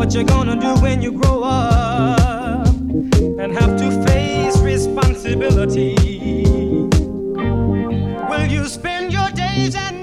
what you're gonna do when you grow up and have to face responsibility. Will you spend your days and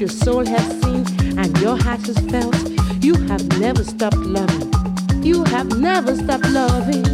your soul has seen and your heart has felt, you have never stopped loving. You have never stopped loving.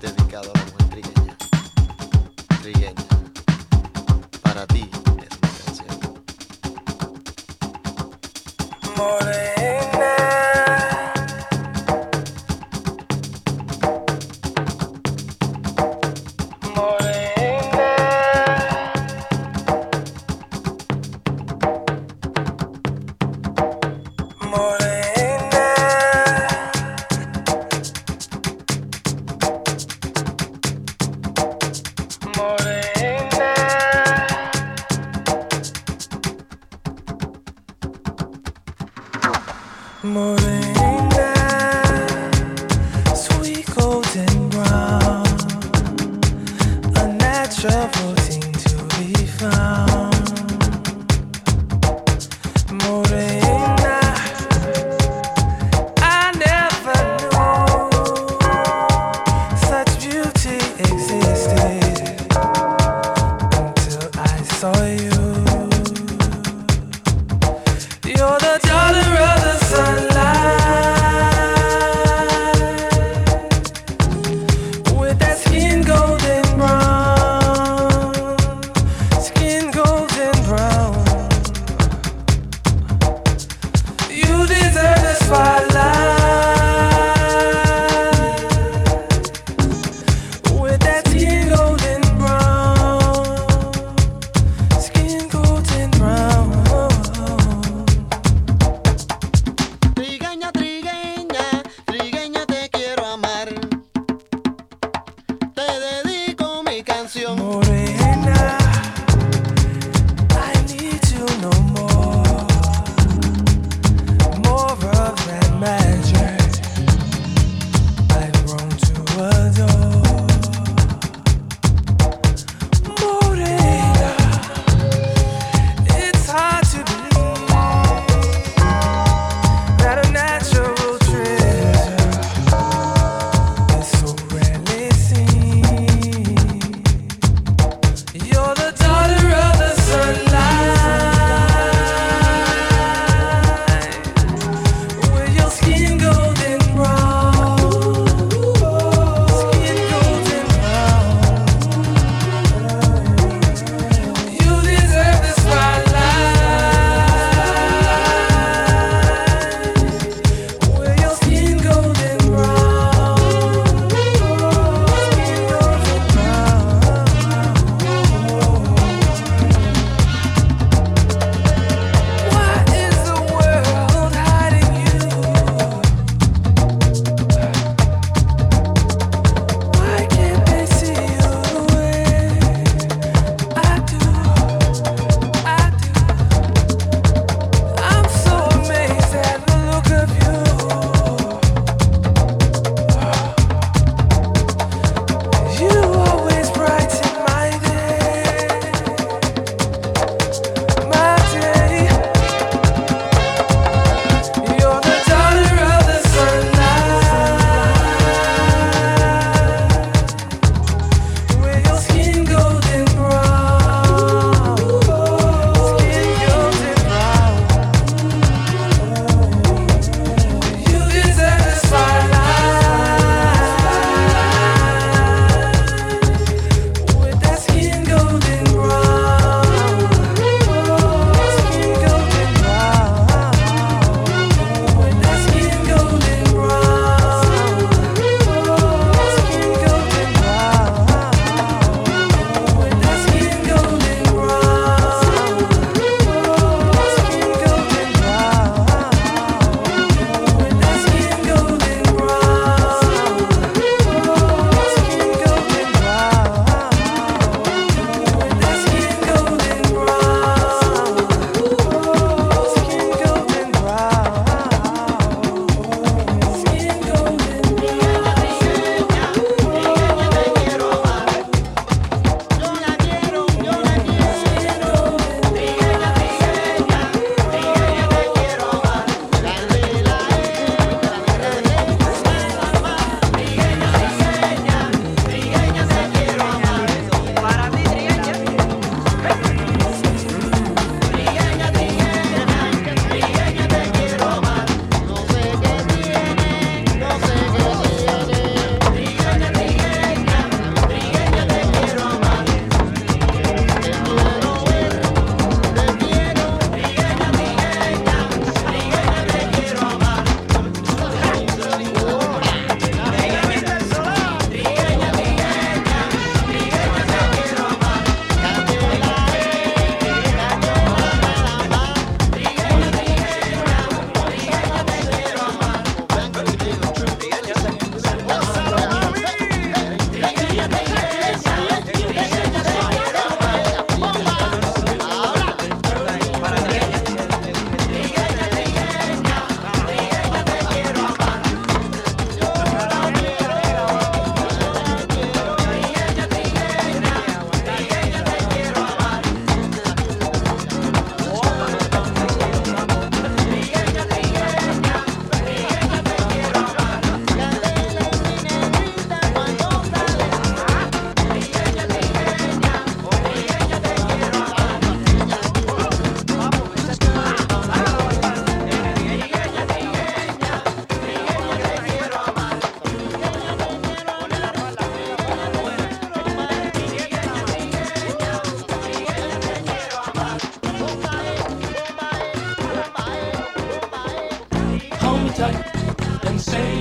dedicado a la mujer trigueña. Trigueña. Para ti es mi canción.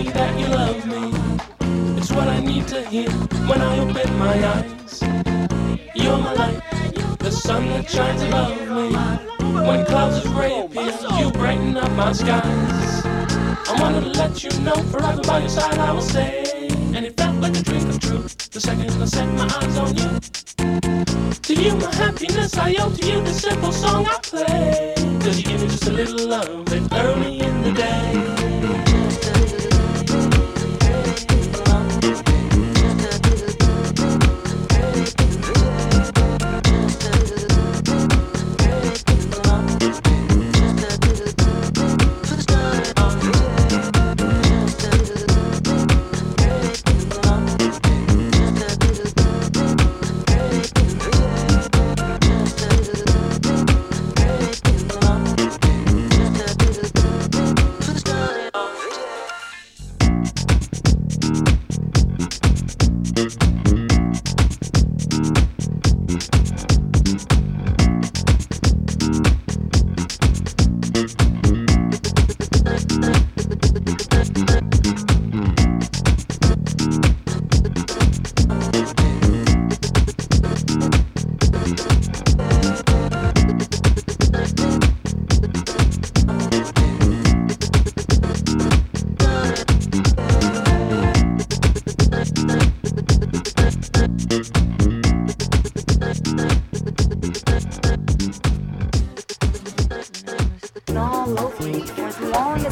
that you love me. It's what I need to hear when I open my eyes. You're my light, the sun that shines above me. When clouds of gray appear, you brighten up my skies. I wanna let you know forever by your side I will stay. And it felt like a dream come true the second I set my eyes on you. To you, my happiness I owe to you, the simple song I play. Cause you give me just a little love, and early in the day.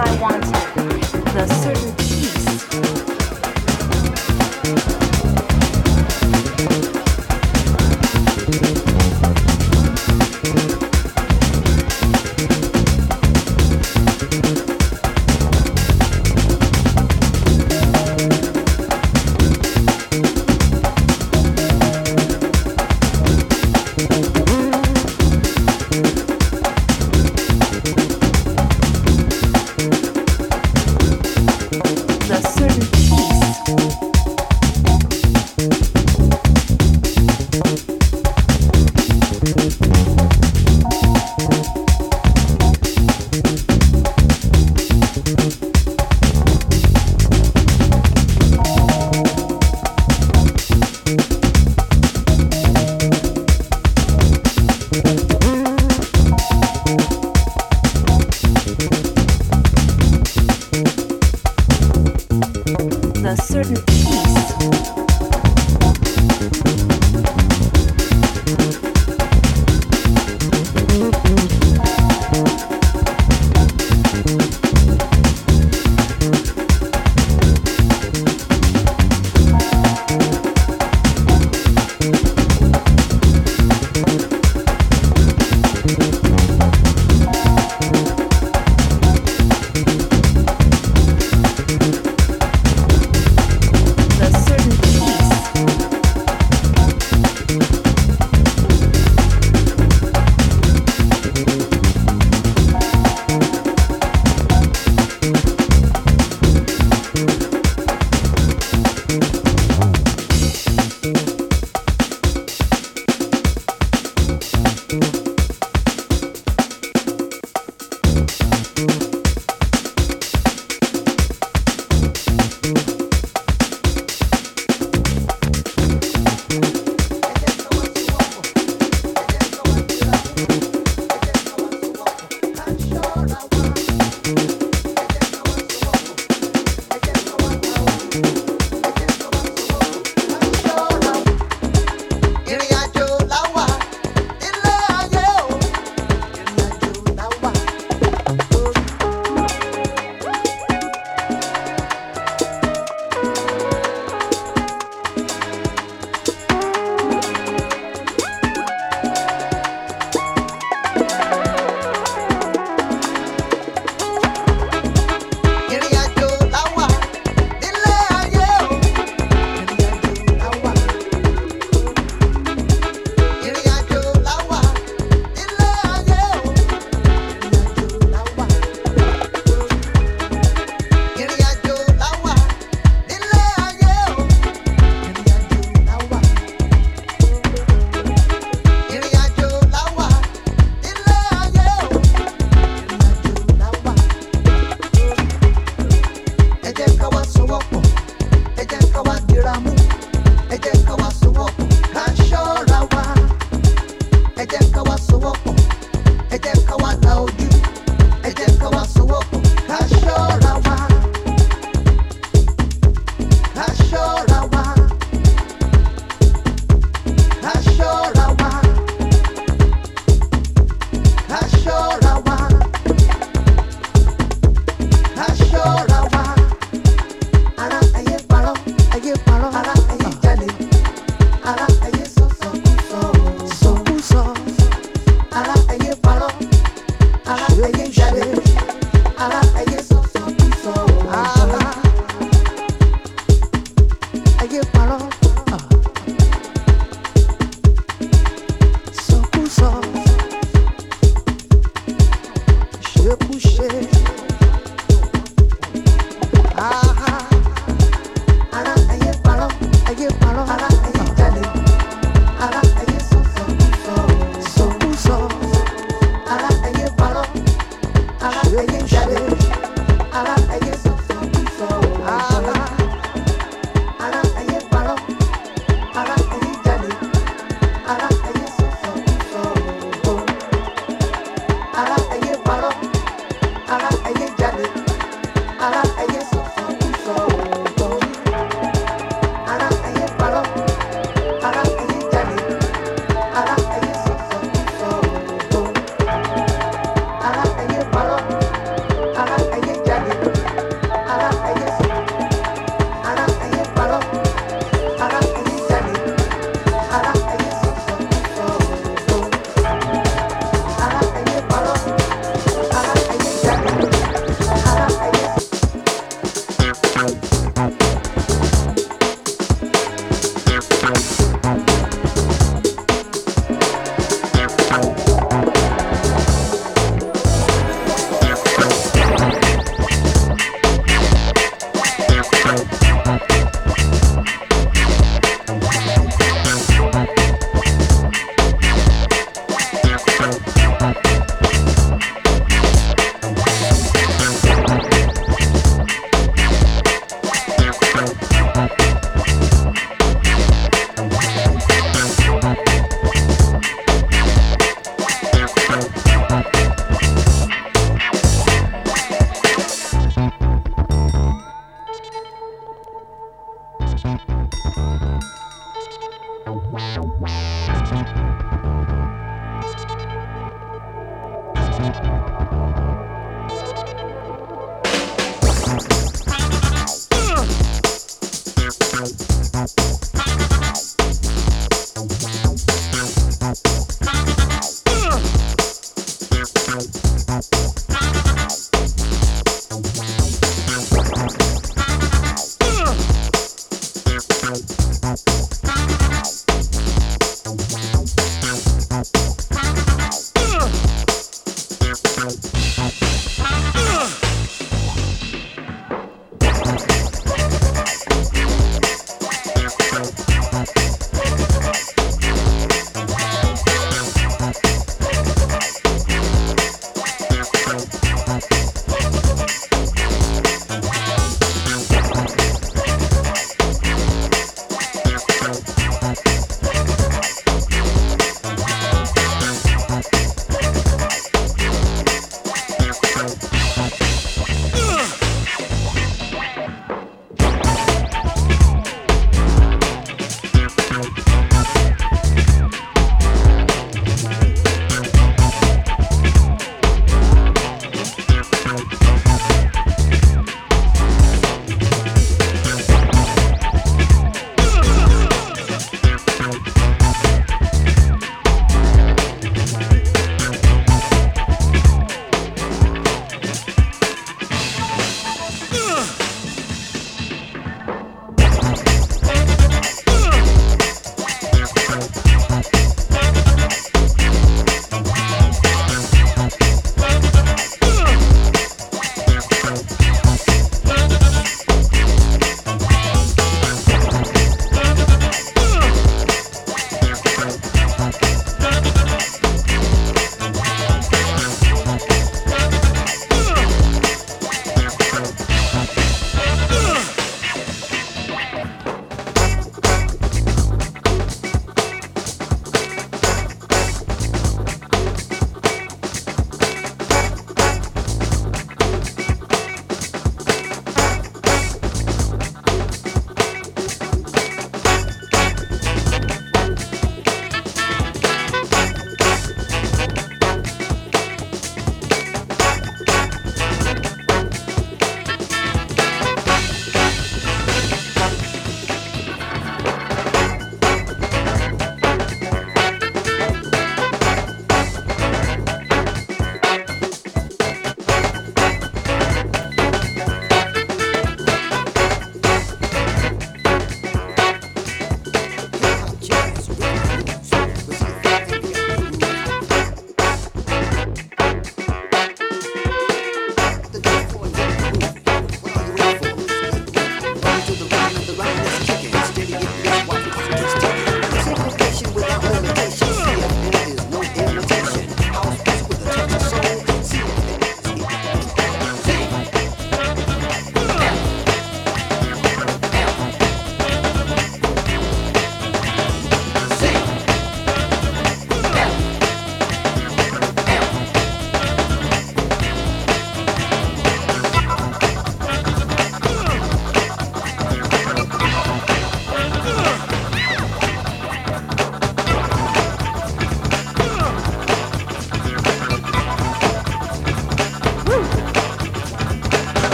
I want to. The certain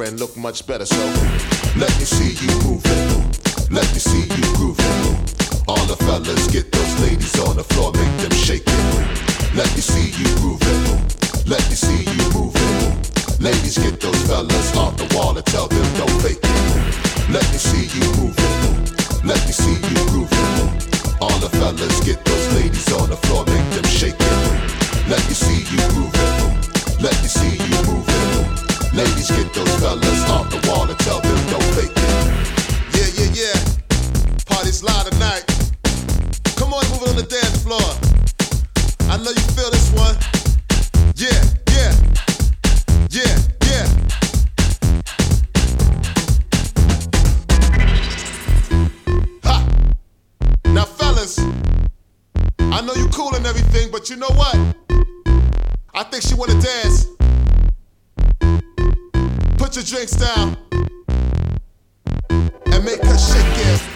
girlfriend look much better, so anything, but you know what? I think she wanna dance. Put your drinks down and make her shake it.